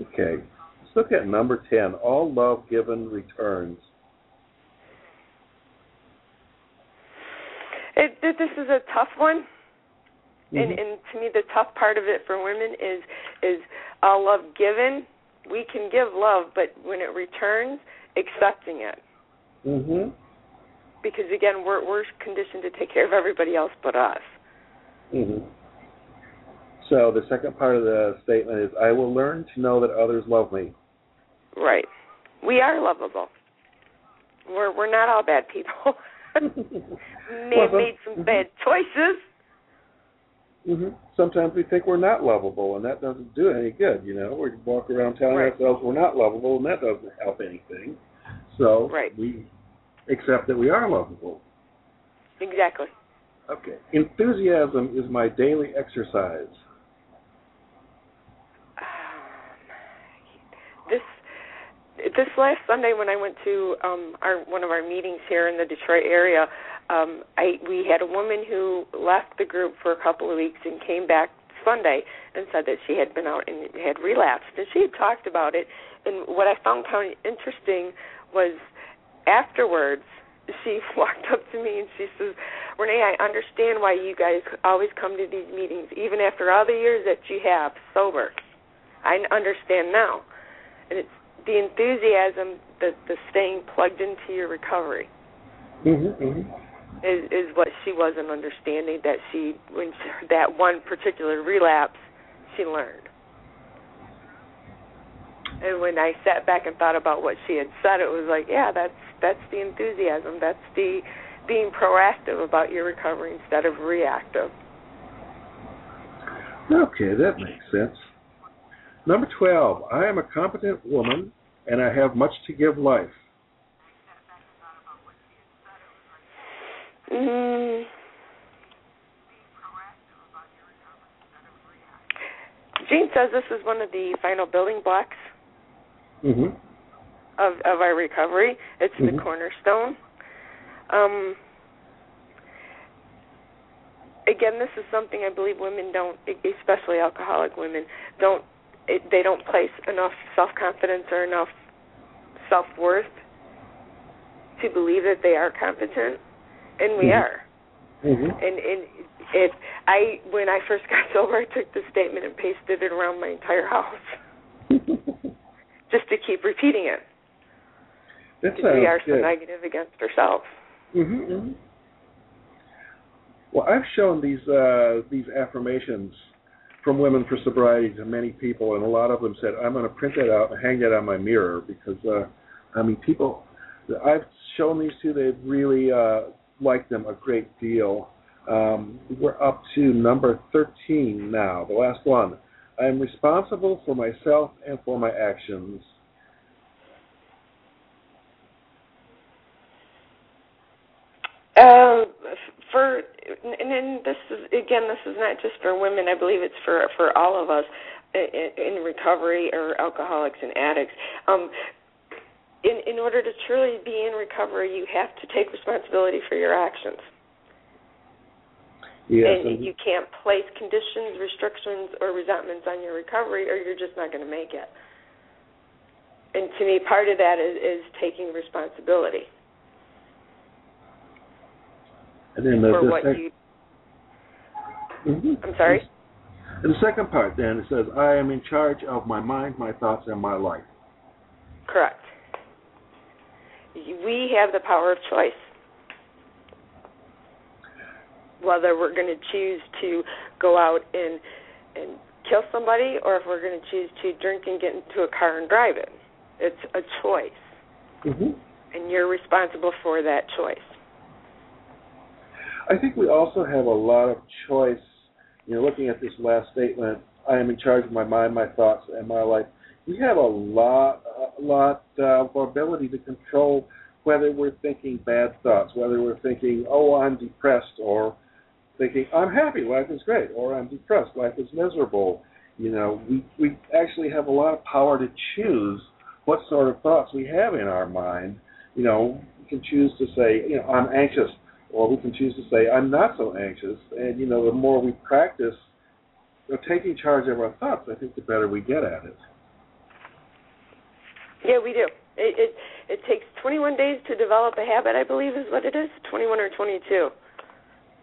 Okay. Let's look at number 10. All love given returns. It, this is a tough one. Mm-hmm. And, and to me, the tough part of it for women is is all love given. We can give love, but when it returns, accepting it. Mhm. Because again, we're we're conditioned to take care of everybody else but us. Mhm. So the second part of the statement is, "I will learn to know that others love me." Right. We are lovable. We're we're not all bad people. <laughs> May have made some bad choices. Mm-hmm. Sometimes we think we're not lovable, and that doesn't do any good. You know, we walk around telling Right. ourselves we're not lovable, and that doesn't help anything. So Right. we accept that we are lovable. Exactly. Okay. Enthusiasm is my daily exercise. this this last Sunday when I went to um our one of our meetings here in the Detroit area, um I we had a woman who left the group for a couple of weeks and came back Sunday and said that she had been out and had relapsed and she had talked about it and what I found kind of interesting was afterwards she <laughs> walked up to me and she says, Renee, I understand why you guys always come to these meetings, even after all the years that you have sober. I understand now. And it's the enthusiasm, the the staying plugged into your recovery hmm hmm is is what she wasn't understanding that she when she, that one particular relapse she learned. And when I sat back and thought about what she had said, it was like, yeah, that's that's the enthusiasm. That's the being proactive about your recovery instead of reactive. Okay, that makes sense. Number 12. I am a competent woman, and I have much to give life. Mm. Jean says this is one of the final building blocks hmm of of our recovery. It's Mhm. the cornerstone. Um, again, this is something I believe women don't, especially alcoholic women, don't. It, they don't place enough self confidence or enough self worth to believe that they are competent, and we Mhm. are. hmm And and it, I when I first <laughs> got sober, I took the statement and pasted it around my entire house <laughs> just to keep repeating it. That we are so negative against ourselves. hmm hmm Well, I've shown these uh, these affirmations from Women for Sobriety to many people, and a lot of them said, "I'm going to print that out and hang that on my mirror," because uh, I mean, people. I've shown these to; they really uh, like them a great deal. Um, we're up to number 13 now, the last one. I am responsible for myself and for my actions. Um, for and then this is again, this is not just for women. I believe it's for for all of us in, in recovery or alcoholics and addicts. Um, in in order to truly be in recovery, you have to take responsibility for your actions. Yes, and you can't place conditions, restrictions, or resentments on your recovery, or you're just not going to make it. And to me, part of that is, is taking responsibility and then the, for the what sec- you. Mhm. I'm sorry. And the second part then it says, I am in charge of my mind, my thoughts, and my life. Correct. We have the power of choice. Whether we're going to choose to go out and and kill somebody, or if we're going to choose to drink and get into a car and drive it, it's a choice, hmm and you're responsible for that choice. I think we also have a lot of choice. You know, looking at this last statement, I am in charge of my mind, my thoughts, and my life. We have a lot, a lot uh, of ability to control whether we're thinking bad thoughts, whether we're thinking, "Oh, I'm depressed," or thinking, "I'm happy, life is great," or "I'm depressed, life is miserable." You know, we we actually have a lot of power to choose what sort of thoughts we have in our mind. You know, we can choose to say, you know, I'm anxious, or we can choose to say, I'm not so anxious. And you know, the more we practice you know, taking charge of our thoughts, I think the better we get at it. Yeah, we do. It, it it takes 21 days to develop a habit, I believe is what it is, 21 or 22.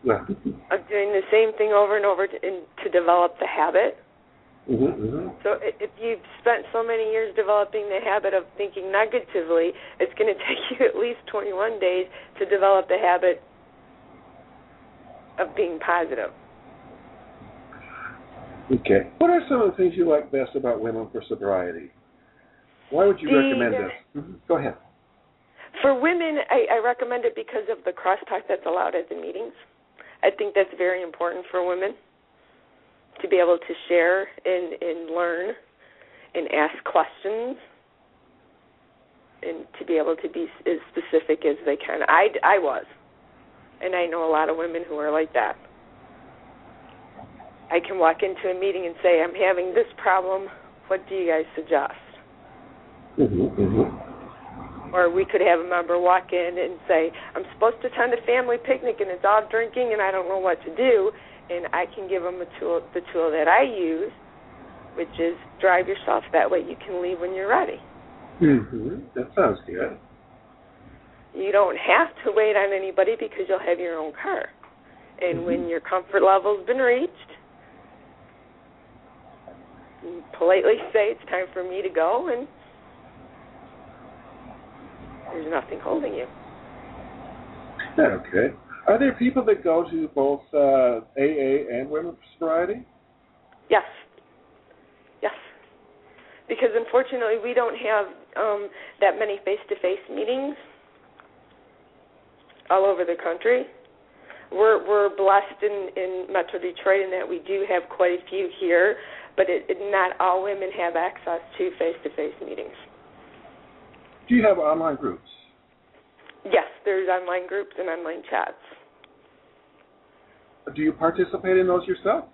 Yeah. Of doing the same thing over and over to, in, to develop the habit. hmm hmm So if you've spent so many years developing the habit of thinking negatively, it's going <laughs> to take you at least 21 days to develop the habit of being positive. Okay. What are some of the things you like best about Women for Sobriety? Why would you The- recommend this? Mhm. Go ahead. For women, I, I recommend it because of the crosstalk that's allowed at the meetings. I think that's very important for women to be able to share and, and learn and ask questions and to be able to be as specific as they can. I, I was. And I know a lot of women who are like that. I can walk into a meeting and say, I'm having this problem. What do you guys suggest? hmm hmm or we could have a member walk in and say, I'm supposed to attend a family picnic and it's all drinking and I don't know what to do, and I can give them a tool, the tool that I use, which is drive yourself. That way you can leave when you're ready. hmm That sounds good. You don't have to wait on anybody because you'll have your own car. And when your comfort level's been reached, you politely say it's time for me to go and there's nothing holding you. Okay. Are there people that go to both uh, AA and Women's Sobriety? Yes. Yes. Because unfortunately, we don't have um, that many face-to-face meetings all over the country. We're we're blessed in in Metro Detroit in that we do have quite a few here, but it, it, not all women have access to face-to-face meetings. Do you have online groups? Yes, there's online groups and online chats. Do you participate in those yourself?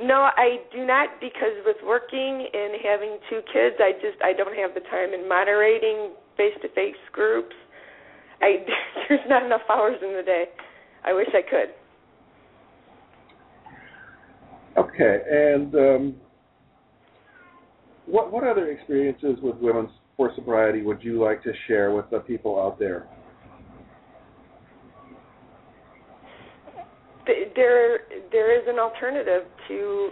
No, I do not because with working and having two kids, I just I don't have the time in moderating face-to-face groups. I <laughs> there's not enough hours in the day. I wish I could. Okay, and um, what what other experiences with Women for Sobriety would you like to share with the people out there? There there is an alternative to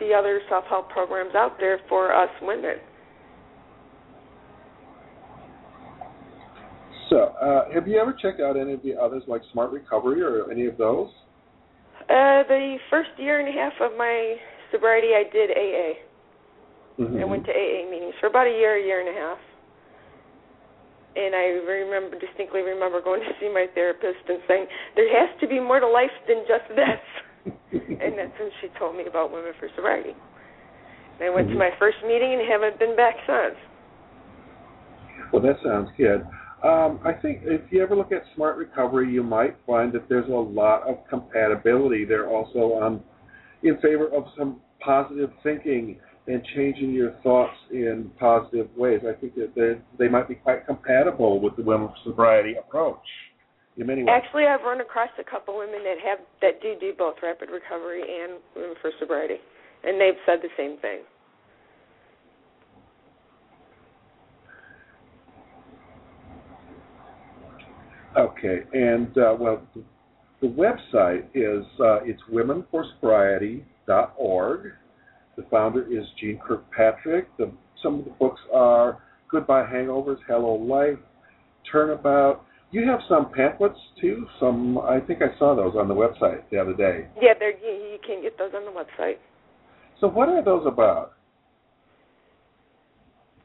the other self-help programs out there for us women. So, uh, have you ever checked out any of the others, like Smart Recovery or any of those? Uh, the first year and a half of my sobriety, I did AA. Mhm. I went to AA meetings for about a year, a year and a half. And I remember distinctly remember going to <laughs> see my therapist and saying, "There has to be more to life than just this." <laughs> and that's when she told me about Women for Sobriety. And I went Mhm. to my first meeting and haven't been back since. Well, that sounds good. Um, I think if you ever look at Smart Recovery, you might find that there's a lot of compatibility. They're also um, in favor of some positive thinking and changing your thoughts in positive ways. I think that they they might be quite compatible with the women for sobriety approach in many ways. Actually, I've run across a couple women that have that do do both rapid recovery and Women for Sobriety, and they've said the same thing. Okay, and uh, well, the, the website is uh, it's womenforsobriety.org. The founder is Jean Kirkpatrick. The, some of the books are Goodbye Hangovers, Hello Life, Turnabout. You have some pamphlets too. Some I think I saw those on the website the other day. Yeah, they're, you, you can get those on the website. So what are those about?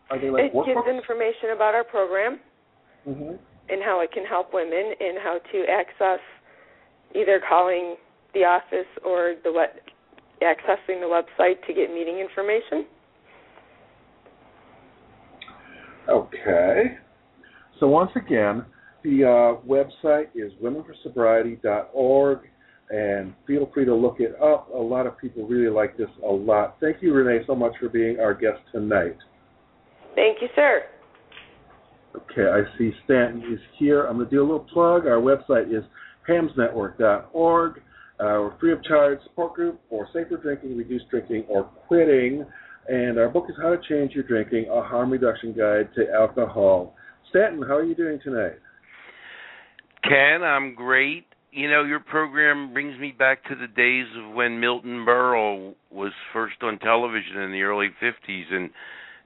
Are they like it gives information about our program hmm and how it can help women and how to access either calling the office or the web, accessing the website to get meeting information. Okay. So once again, the uh, website is womenforsobriety.org, and feel free to look it up. A lot of people really like this a lot. Thank you, Renee, so much for being our guest tonight. Thank you, sir. Okay, I see Stanton is here. I'm going to do a little plug. Our website is hamsnetwork.org. Our uh, free of charge support group for safer drinking, reduced drinking, or quitting. And our book is How to Change Your Drinking: A Harm Reduction Guide to Alcohol. Stanton, how are you doing tonight? Ken, I'm great. You know, your program brings me back to the days of when Milton Berle was first on television in the early 50s, and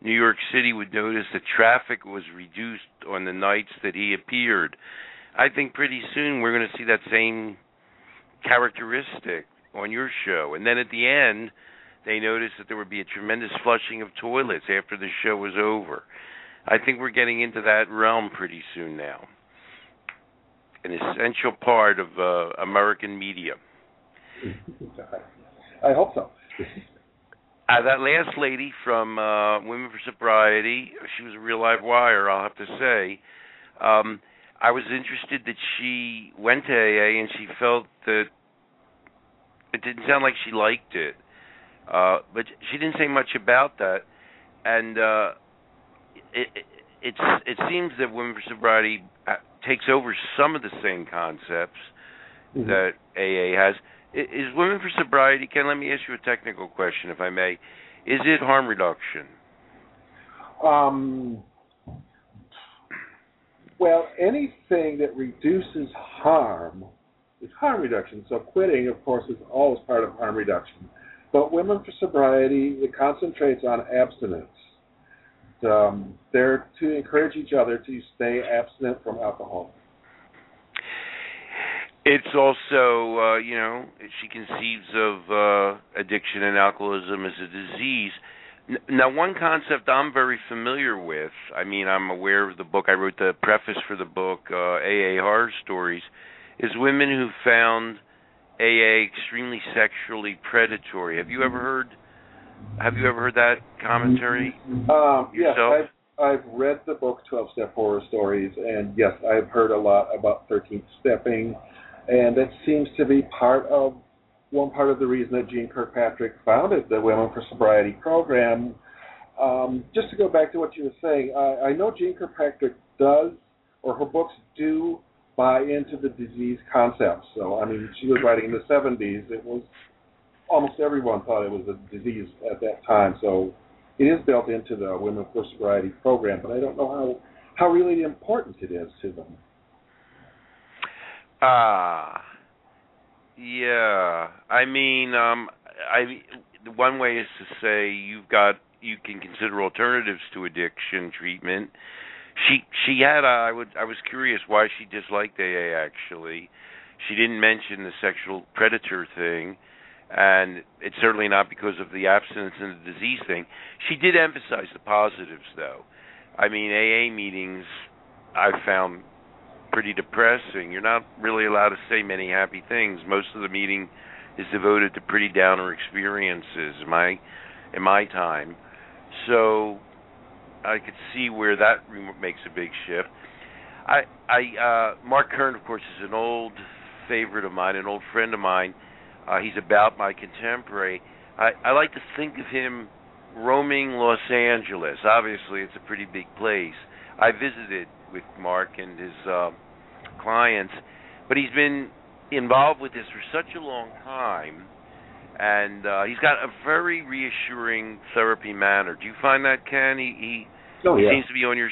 New York City would notice that traffic was reduced on the nights that he appeared. I think pretty soon we're going to see that same characteristic on your show. And then at the end, they noticed that there would be a tremendous flushing of toilets after the show was over. I think we're getting into that realm pretty soon now. An essential part of uh, American media. I hope so. <laughs> Uh, that last lady from uh, Women for Sobriety, she was a real live wire, I'll have to say. Um, I was interested that she went to AA and she felt that it didn't sound like she liked it. Uh, but she didn't say much about that, and uh, it, it it's it seems that Women for Sobriety uh, takes over some of the same concepts mm-hmm. that AA has. Is Women for Sobriety? Ken, let me ask you a technical question, if I may. Is it harm reduction? Um, well, anything that reduces harm is harm reduction. So quitting, of course, is always part of harm reduction. But Women for Sobriety, it concentrates on abstinence. Um, they're to encourage each other to stay abstinent from alcohol. It's also, uh, you know, she conceives of uh, addiction and alcoholism as a disease. Now, one concept I'm very familiar with, I mean, I'm aware of the book, I wrote the preface for the book, uh, AA Horror Stories, is women who found AA extremely sexually predatory. Have you ever heard? Have you ever heard that commentary um, yourself? Yes, I've, I've read the book Twelve Step Horror Stories, and yes, I've heard a lot about thirteenth stepping, and that seems to be part of one part of the reason that Jean Kirkpatrick founded the Women for Sobriety program. Um, just to go back to what you were saying, I, I know Jean Kirkpatrick does, or her books do buy into the disease concept. So, I mean, she was writing in the 70s. It was almost everyone thought it was a disease at that time. So, it is built into the Women for Sobriety program, but I don't know how how really important it is to them. Ah. Uh yeah, I mean, um, I one way is to say you've got you can consider alternatives to addiction treatment. She she had a, I would I was curious why she disliked AA actually. She didn't mention the sexual predator thing, and it's certainly not because of the abstinence and the disease thing. She did emphasize the positives though. I mean, AA meetings I found pretty depressing. You're not really allowed to say many happy things. Most of the meeting is devoted to pretty downer experiences in my in my time. So I could see where that makes a big shift. I I uh Marc Kern of course is an old favorite of mine, an old friend of mine. Uh he's about my contemporary. I I like to think of him roaming Los Angeles. Obviously, it's a pretty big place. I visited with Marc and his uh, clients, but he's been involved with this for such a long time, and uh, he's got a very reassuring therapy manner. Do you find that, Ken? He he, oh, yeah. seems to be on your.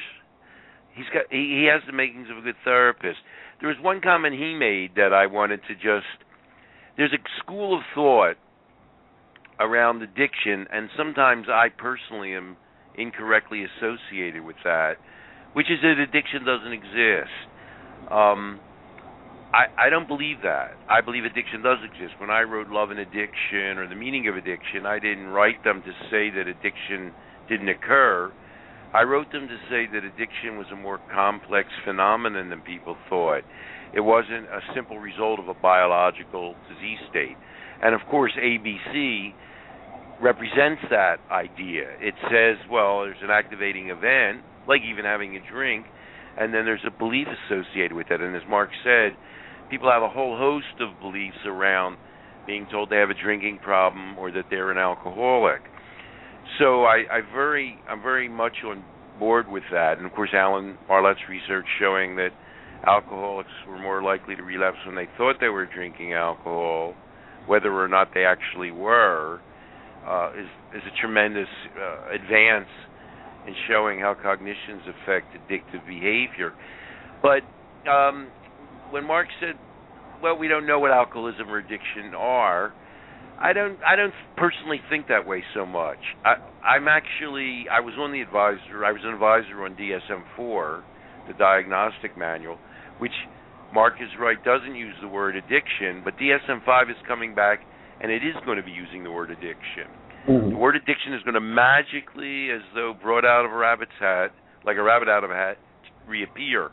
He's got he, he has the makings of a good therapist. There was one comment he made that I wanted to just. There's a school of thought around addiction, and sometimes I personally am incorrectly associated with that, which is that addiction doesn't exist. Um, I, I don't believe that. I believe addiction does exist. When I wrote Love and Addiction or The Meaning of Addiction, I didn't write them to say that addiction didn't occur. I wrote them to say that addiction was a more complex phenomenon than people thought. It wasn't a simple result of a biological disease state. And of course, ABC represents that idea. It says, well, there's an activating event, like even having a drink, and then there's a belief associated with it. And as Marc said, people have a whole host of beliefs around being told they have a drinking problem or that they're an alcoholic. So I, I very, I'm very much on board with that. And of course, Alan Marlatt's research showing that alcoholics were more likely to relapse when they thought they were drinking alcohol, whether or not they actually were. uh, is is a tremendous uh, advance in showing how cognitions affect addictive behavior. But um, when Marc said, "Well, we don't know what alcoholism or addiction are," I don't I don't personally think that way so much. I I'm actually I was on the advisor I was an advisor on DSM-4, the diagnostic manual, which Marc is right doesn't use the word addiction, but DSM-5 is coming back and it is going to be using the word addiction. Mm-hmm. The word addiction is going to magically, as though brought out of a rabbit's hat, like a rabbit out of a hat, reappear.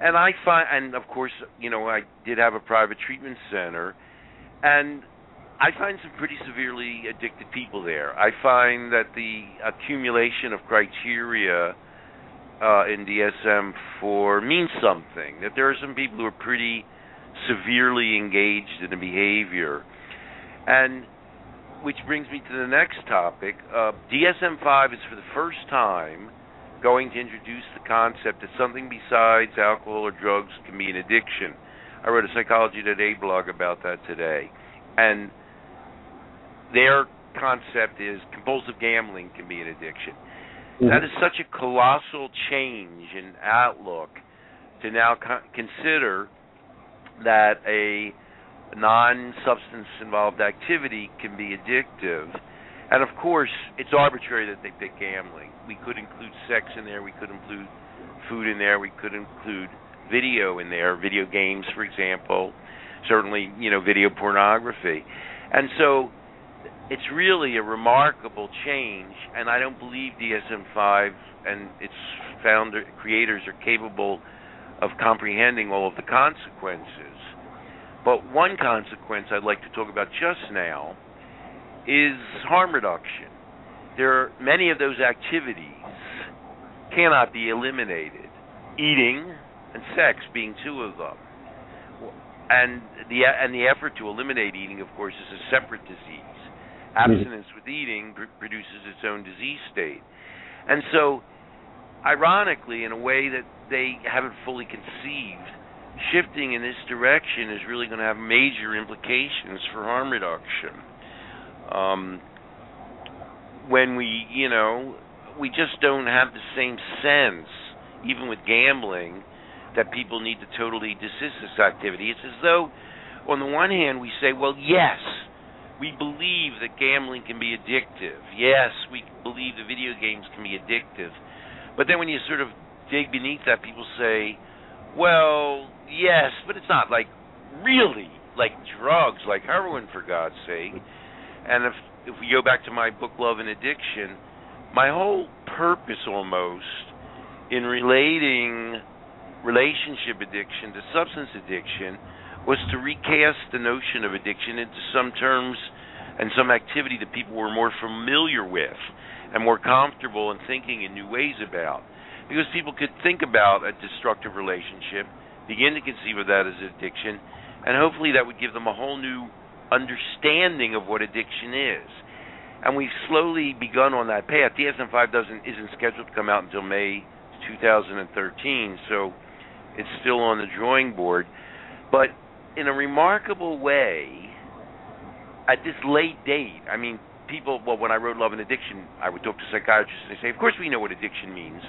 And I find, and of course, you know, I did have a private treatment center, and I find some pretty severely addicted people there. I find that the accumulation of criteria uh, in DSM four means something. That there are some people who are pretty severely engaged in a behavior, and which brings me to the next topic. Uh, DSM five is for the first time going to introduce the concept that something besides alcohol or drugs can be an addiction. I wrote a Psychology Today blog about that today, and their concept is compulsive gambling can be an addiction. Mm-hmm. That is such a colossal change in outlook to now co- consider that a non-substance involved activity can be addictive. And of course, it's arbitrary that they pick gambling. We could include sex in there, we could include food in there, we could include video in there, video games for example, certainly, you know, video pornography. And so it's really a remarkable change, and I don't believe DSM-5 and its founder creators are capable of comprehending all of the consequences. But one consequence I'd like to talk about just now is harm reduction. There are many of those activities cannot be eliminated. Eating and sex being two of them. And the and the effort to eliminate eating, of course, is a separate disease mm-hmm. abstinence with eating pr- produces its own disease state. And so, ironically, in a way that they haven't fully conceived, shifting in this direction is really going to have major implications for harm reduction. Um, when we, you know, we just don't have the same sense, even with gambling, that people need to totally desist this activity. It's as though, on the one hand, we say, well, yes, we believe that gambling can be addictive. Yes, we believe the video games can be addictive. But then when you sort of dig beneath that, people say, well, yes, but it's not like really like drugs, like heroin, for God's sake. And if if we go back to my book, Love and Addiction, my whole purpose almost in relating relationship addiction to substance addiction was to recast the notion of addiction into some terms and some activity that people were more familiar with and more comfortable in thinking in new ways about. Because people could think about a destructive relationship, begin to conceive of that as addiction, and hopefully that would give them a whole new understanding of what addiction is. And we've slowly begun on that path. DSM-5 doesn't isn't scheduled to come out until May 2013, so it's still on the drawing board. But in a remarkable way, at this late date, I mean, people, well, when I wrote Love and Addiction, I would talk to psychiatrists and they say, of course we know what addiction means.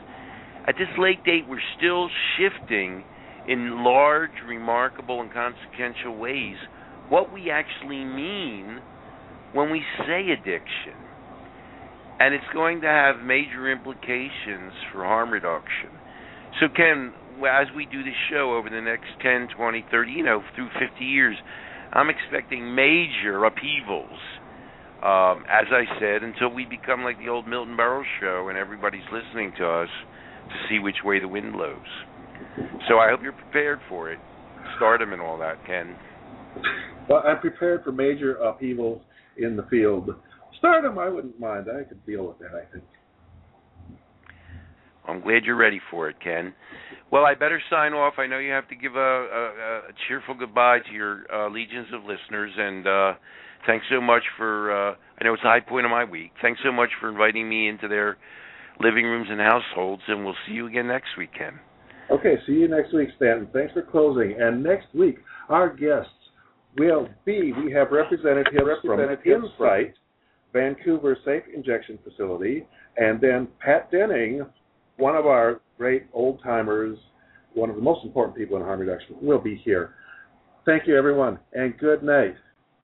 At this late date, we're still shifting in large, remarkable, and consequential ways what we actually mean when we say addiction. And it's going to have major implications for harm reduction. So, Ken, as we do this show over the next 10, 20, 30, you know, through 50 years, I'm expecting major upheavals. Um, as I said, until we become like the old Milton Berle show and everybody's listening to us to see which way the wind blows. So I hope you're prepared for it. Stardom and all that, Ken. Well, I'm prepared for major upheavals in the field. Stardom, I wouldn't mind. I could deal with that, I think. I'm glad you're ready for it, Ken. Well, I better sign off. I know you have to give a, a, a cheerful goodbye to your uh, legions of listeners, and uh, thanks so much for. Uh, I know it's a high point of my week. Thanks so much for inviting me into their living rooms and households, and we'll see you again next week, Ken. Okay, see you next week, Stanton. Thanks for closing. And next week, our guests will be we have representatives, representatives from Insite Vancouver Safe Injection Facility, and then Patt Denning, one of our great old timers, one of the most important people in harm reduction, will be here. Thank you, everyone, and good night.